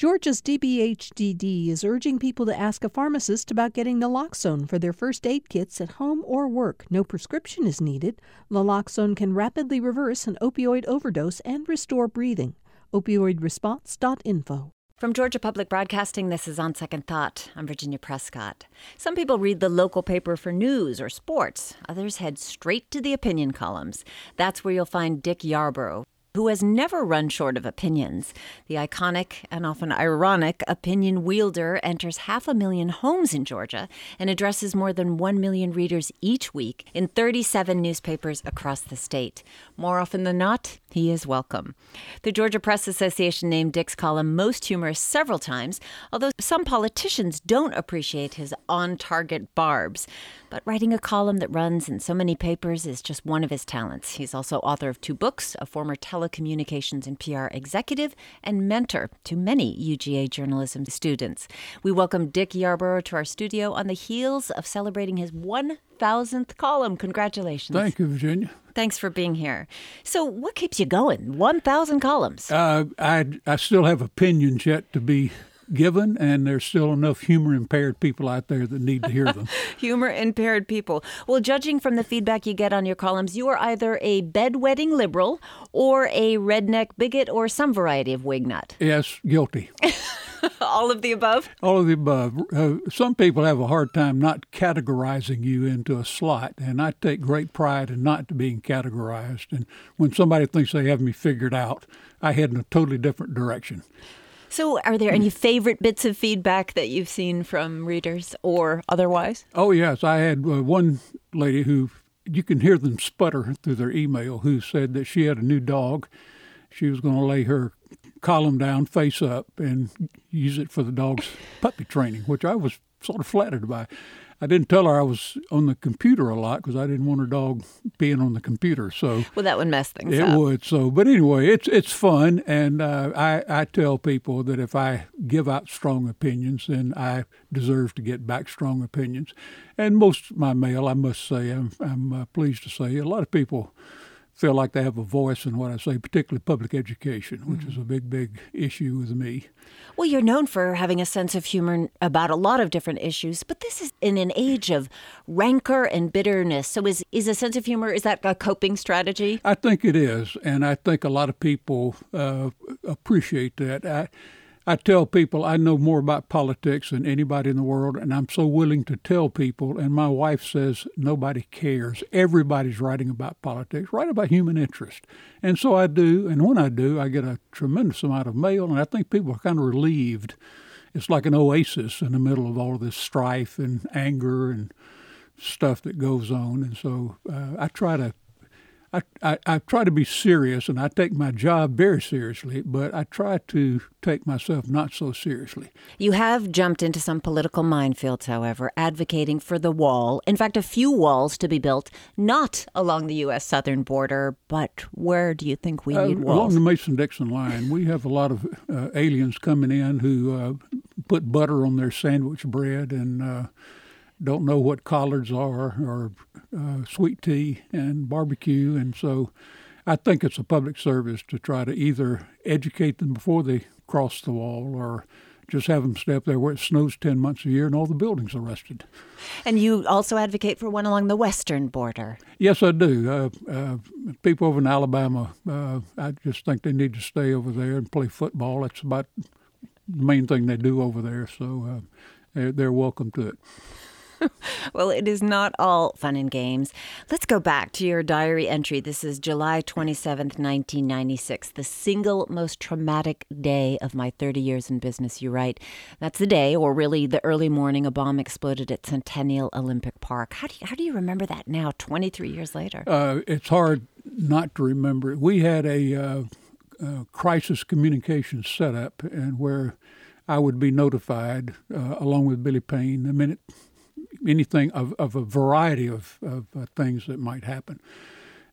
Georgia's DBHDD is urging people to ask a pharmacist about getting naloxone for their first aid kits at home or work. No prescription is needed. Naloxone can rapidly reverse an opioid overdose and restore breathing. Opioidresponse.info. From Georgia Public Broadcasting, this is On Second Thought. I'm Virginia Prescott. Some people read the local paper for news or sports. Others head straight to the opinion columns. That's where you'll find Dick Yarbrough, who has never run short of opinions. The iconic and often ironic opinion wielder enters half a million homes in Georgia and addresses more than 1 million readers each week in 37 newspapers across the state. More often than not, he is welcome. The Georgia Press Association named Dick's column most humorous several times, although some politicians don't appreciate his on target barbs. But writing a column that runs in so many papers is just one of his talents. He's also author of two books, a former telecommunications and PR executive, and mentor to many UGA journalism students. We welcome Dick Yarbrough to our studio on the heels of celebrating his 1000th column. Congratulations. Thank you, Virginia. Thanks for being here. So, what keeps you going? 1,000 columns. Uh, I, I still have opinions yet to be given, and there's still enough humor impaired people out there that need to hear them. humor impaired people. Well, judging from the feedback you get on your columns, you are either a bedwetting liberal or a redneck bigot or some variety of wignut. Yes, guilty. All of the above? All of the above. Uh, some people have a hard time not categorizing you into a slot, and I take great pride in not being categorized. And when somebody thinks they have me figured out, I head in a totally different direction. So, are there any favorite bits of feedback that you've seen from readers or otherwise? Oh, yes. I had uh, one lady who you can hear them sputter through their email who said that she had a new dog. She was going to lay her column down face up and use it for the dog's puppy training, which I was sort of flattered by. I didn't tell her I was on the computer a lot because I didn't want her dog being on the computer. So well, that would mess things it up. It would. So, but anyway, it's it's fun, and uh, I I tell people that if I give out strong opinions, then I deserve to get back strong opinions. And most of my mail, I must say, I'm I'm uh, pleased to say, a lot of people feel like they have a voice in what I say, particularly public education, which mm-hmm. is a big, big issue with me. Well, you're known for having a sense of humor about a lot of different issues, but this is in an age of rancor and bitterness. So, is is a sense of humor is that a coping strategy? I think it is, and I think a lot of people uh, appreciate that. I, I tell people I know more about politics than anybody in the world, and I'm so willing to tell people. And my wife says nobody cares. Everybody's writing about politics, write about human interest. And so I do. And when I do, I get a tremendous amount of mail, and I think people are kind of relieved. It's like an oasis in the middle of all this strife and anger and stuff that goes on. And so uh, I try to I, I, I, try to be serious and I take my job very seriously, but I try to take myself not so seriously. You have jumped into some political minefields, however, advocating for the wall. In fact, a few walls to be built, not along the U.S. southern border, but where do you think we uh, need walls? Along the Mason Dixon line. We have a lot of uh, aliens coming in who uh, put butter on their sandwich bread and uh, don't know what collards are or uh, sweet tea and barbecue. And so I think it's a public service to try to either educate them before they cross the wall or just have them stay up there where it snows 10 months a year and all the buildings are rusted. And you also advocate for one along the western border? Yes, I do. Uh, uh, people over in Alabama, uh, I just think they need to stay over there and play football. That's about the main thing they do over there. So uh, they're, they're welcome to it. well, it is not all fun and games. Let's go back to your diary entry. This is July 27th, 1996, the single most traumatic day of my 30 years in business, you write. That's the day, or really the early morning, a bomb exploded at Centennial Olympic Park. How do you, how do you remember that now, 23 years later? Uh, it's hard not to remember. We had a uh, uh, crisis communication setup, and where I would be notified, uh, along with Billy Payne, the minute anything of, of a variety of, of uh, things that might happen.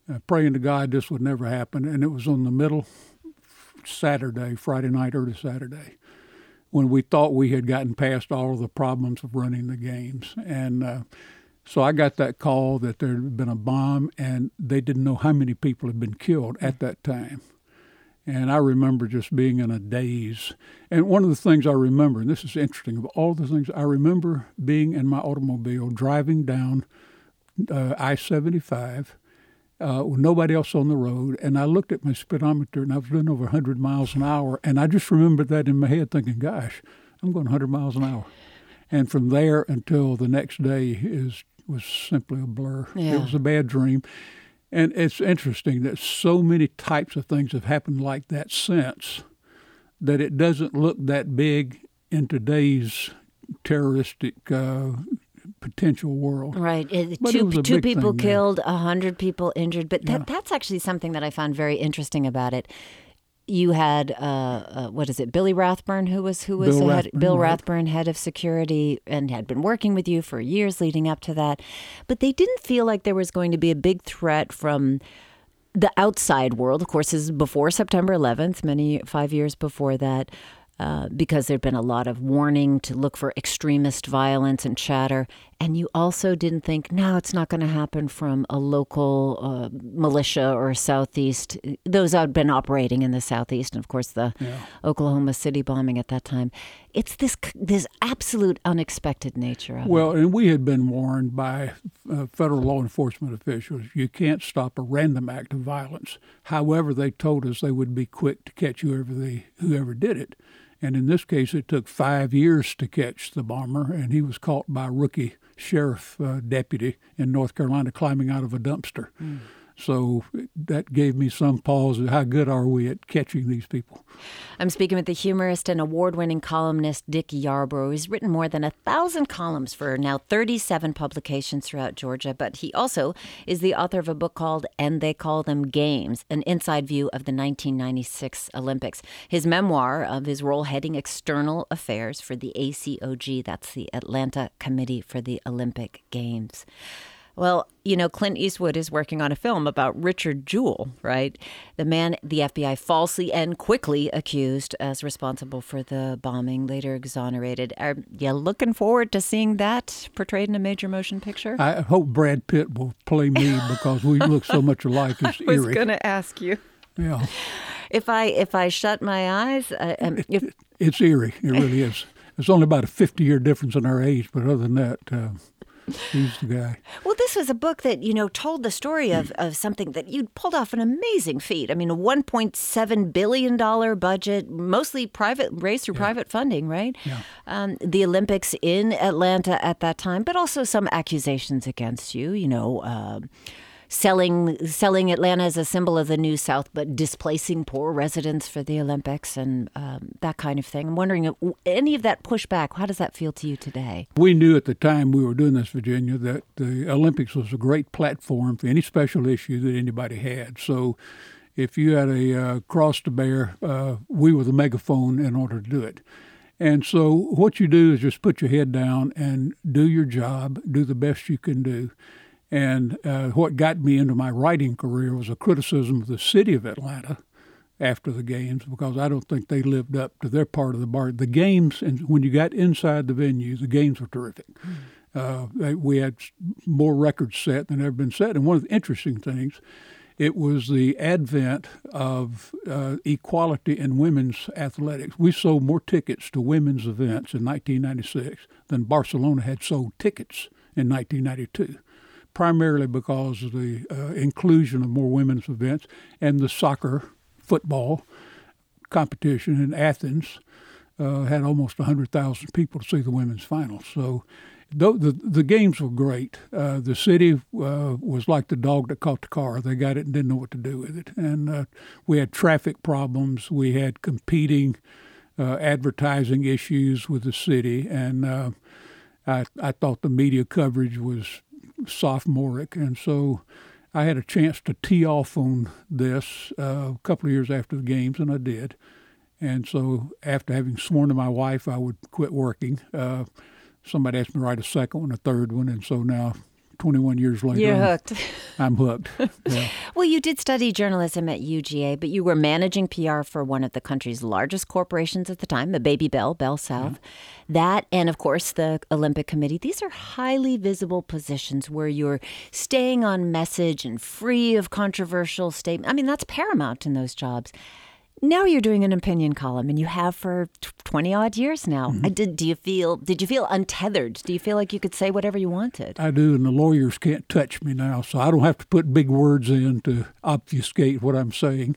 Uh, praying to God this would never happen, and it was on the middle Saturday, Friday night, early Saturday, when we thought we had gotten past all of the problems of running the games. And uh, so I got that call that there had been a bomb, and they didn't know how many people had been killed at that time. And I remember just being in a daze. And one of the things I remember, and this is interesting, of all the things I remember being in my automobile driving down uh, I 75 uh, with nobody else on the road. And I looked at my speedometer and I was doing over 100 miles an hour. And I just remembered that in my head thinking, gosh, I'm going 100 miles an hour. And from there until the next day is was simply a blur. Yeah. It was a bad dream. And it's interesting that so many types of things have happened like that since that it doesn't look that big in today's terroristic uh, potential world. Right. It, But it two was a two big people killed, a hundred people injured. But that, Yeah. that's actually something that I found very interesting about it. You had uh, uh, what is it, Billy Rathburn, who was who was Bill head, Rathburn, Bill right. Rathburn, head of security, and had been working with you for years leading up to that. But they didn't feel like there was going to be a big threat from the outside world, of course, is before September 11th, many five years before that, uh, because there'd been a lot of warning to look for extremist violence and chatter. And you also didn't think, no, it's not going to happen from a local uh, militia or southeast. Those had been operating in the southeast, and of course the Oklahoma City bombing at that time. It's this this absolute unexpected nature of it. Well, and we had been warned by uh, federal law enforcement officials you can't stop a random act of violence. However, they told us they would be quick to catch whoever they whoever did it. And in this case, it took five years to catch the bomber, and he was caught by rookie sheriff uh, deputy in North Carolina climbing out of a dumpster. So that gave me some pause. How good are we at catching these people? I'm speaking with the humorist and award winning columnist Dick Yarbrough. He's written more than a thousand columns for now 37 publications throughout Georgia, but he also is the author of a book called And They Call Them Games An Inside View of the 1996 Olympics. His memoir of his role heading external affairs for the ACOG, that's the Atlanta Committee for the Olympic Games. Well, you know, Clint Eastwood is working on a film about Richard Jewell, right? The man the FBI falsely and quickly accused as responsible for the bombing, later exonerated. Are you looking forward to seeing that portrayed in a major motion picture? I hope Brad Pitt will play me because we look so much alike. It's I was going to ask you Yeah. if I if I shut my eyes. Uh, um, if, It's eerie. It really is. It's only about a 50 year difference in our age, but other than that, uh, he's the guy. This was a book that, you know, told the story of, of something that you'd pulled off an amazing feat. I mean, a $1.7 billion budget, mostly private, raised through private funding, right? Yeah. Um, the Olympics in Atlanta at that time, but also some accusations against you, you know. Uh, Selling selling Atlanta as a symbol of the New South, but displacing poor residents for the Olympics and um, that kind of thing. I'm wondering, uh, any of that pushback, how does that feel to you today? We knew at the time we were doing this, Virginia, that the Olympics was a great platform for any special issue that anybody had. So if you had a uh, cross to bear, uh, we were the megaphone in order to do it. And so what you do is just put your head down and do your job, do the best you can do. And uh, what got me into my writing career was a criticism of the city of Atlanta after the games because I don't think they lived up to their part of the bar. The games, and when you got inside the venue, the games were terrific. Uh, they, we had more records set than ever been set. And one of the interesting things, it was the advent of uh, equality in women's athletics. We sold more tickets to women's events in 1996 than Barcelona had sold tickets in 1992 primarily because of the uh, inclusion of more women's events and the soccer, football competition in Athens uh, had almost 100,000 people to see the women's final. So though the, the games were great. Uh, the city uh, was like the dog that caught the car. They got it and didn't know what to do with it. And uh, we had traffic problems. We had competing uh, advertising issues with the city. And uh, I, I thought the media coverage was sophomoric, and so I had a chance to tee off on this uh, a couple of years after the games, and I did. And so after having sworn to my wife I would quit working, uh, somebody asked me to write a second one, a third one, and so now, 21 years later, You're I'm- hooked. I'm hooked. Yeah. Well, you did study journalism at UGA, but you were managing PR for one of the country's largest corporations at the time, the Baby Bell, Bell South. That, and of course, the Olympic Committee. These are highly visible positions where you're staying on message and free of controversial statements. I mean, that's paramount in those jobs. Now you're doing an opinion column and you have for 20 odd years now. Mm-hmm. did do you feel did you feel untethered? Do you feel like you could say whatever you wanted? I do and the lawyers can't touch me now, so I don't have to put big words in to obfuscate what I'm saying.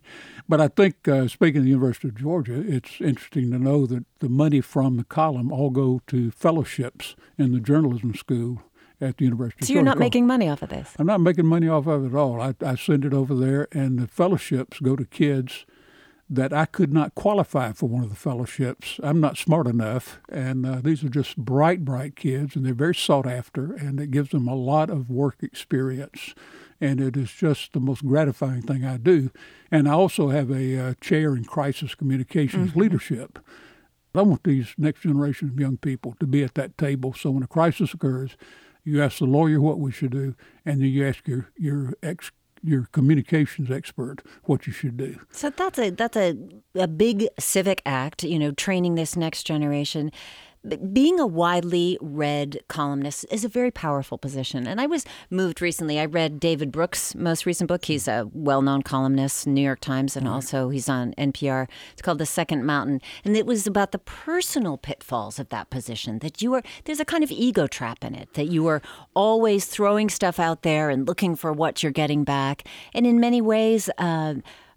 But I think uh, speaking of the University of Georgia, it's interesting to know that the money from the column all go to fellowships in the journalism school at the University. So you're not making money off of this? I'm not making money off of it at all. I, I send it over there, and the fellowships go to kids that I could not qualify for one of the fellowships. I'm not smart enough, and uh, these are just bright, bright kids, and they're very sought after, and it gives them a lot of work experience. And it is just the most gratifying thing I do. And I also have a uh, chair in crisis communications mm-hmm. leadership. I want these next generation of young people to be at that table. So when a crisis occurs, you ask the lawyer what we should do, and then you ask your your ex your communications expert what you should do. So that's a that's a a big civic act, you know, training this next generation being a widely read columnist is a very powerful position. And I was moved recently. I read David Brooks' most recent book. He's a well known columnist, New York Times, and also he's on NPR. It's called The Second Mountain. And it was about the personal pitfalls of that position that you are, there's a kind of ego trap in it, that you are always throwing stuff out there and looking for what you're getting back. And in many ways, uh,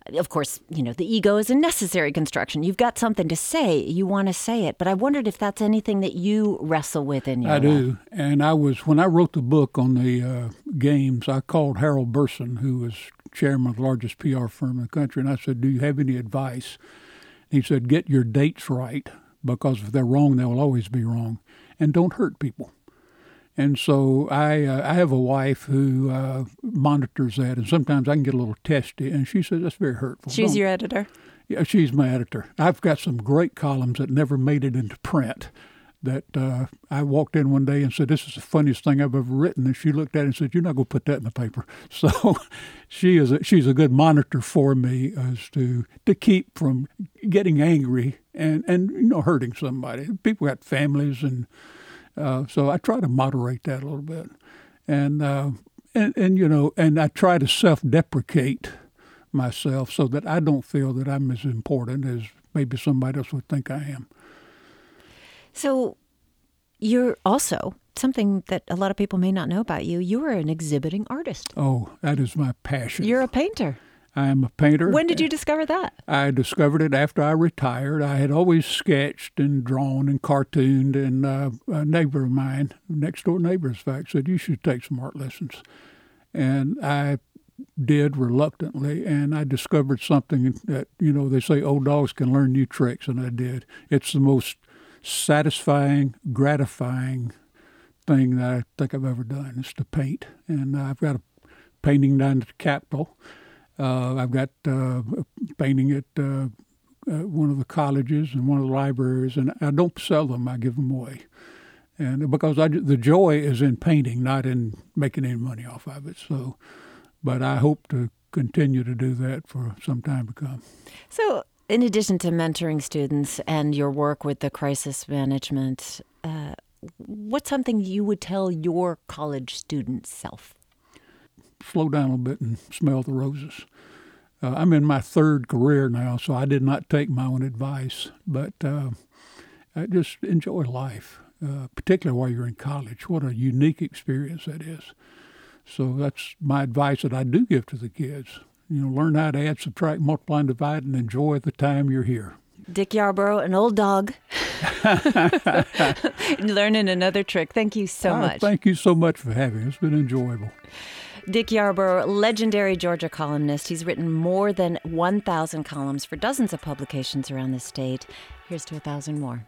of course, you know, the ego is a necessary construction. You've got something to say, you want to say it. But I wondered if that's anything that you wrestle with in your life. I life. do. And I was, when I wrote the book on the uh, games, I called Harold Burson, who was chairman of the largest PR firm in the country, and I said, Do you have any advice? He said, Get your dates right, because if they're wrong, they'll always be wrong. And don't hurt people. And so I uh, I have a wife who uh, monitors that, and sometimes I can get a little testy, and she says that's very hurtful. She's Don't. your editor. Yeah, she's my editor. I've got some great columns that never made it into print. That uh, I walked in one day and said, "This is the funniest thing I've ever written," and she looked at it and said, "You're not going to put that in the paper." So, she is a, she's a good monitor for me as to to keep from getting angry and and you know hurting somebody. People got families and uh, so I try to moderate that a little bit, and uh, and and you know, and I try to self-deprecate myself so that I don't feel that I'm as important as maybe somebody else would think I am. So, you're also something that a lot of people may not know about you. You are an exhibiting artist. Oh, that is my passion. You're a painter. I am a painter. When did you discover that? I discovered it after I retired. I had always sketched and drawn and cartooned, and uh, a neighbor of mine, next door neighbor, in fact, said, You should take some art lessons. And I did reluctantly, and I discovered something that, you know, they say old dogs can learn new tricks, and I did. It's the most satisfying, gratifying thing that I think I've ever done is to paint. And I've got a painting down at the Capitol uh, I've got uh, painting at uh, uh, one of the colleges and one of the libraries, and I don't sell them. I give them away, and because I, the joy is in painting, not in making any money off of it. So, but I hope to continue to do that for some time to come. So, in addition to mentoring students and your work with the crisis management, uh, what's something you would tell your college student self? Slow down a bit and smell the roses. Uh, I'm in my third career now, so I did not take my own advice, but uh, I just enjoy life, uh, particularly while you're in college. What a unique experience that is. So that's my advice that I do give to the kids. You know, learn how to add, subtract, multiply, and divide, and enjoy the time you're here. Dick Yarbrough, an old dog, learning another trick. Thank you so much. Thank you so much for having us. It's been enjoyable. Dick Yarbrough, legendary Georgia columnist. He's written more than 1,000 columns for dozens of publications around the state. Here's to a thousand more.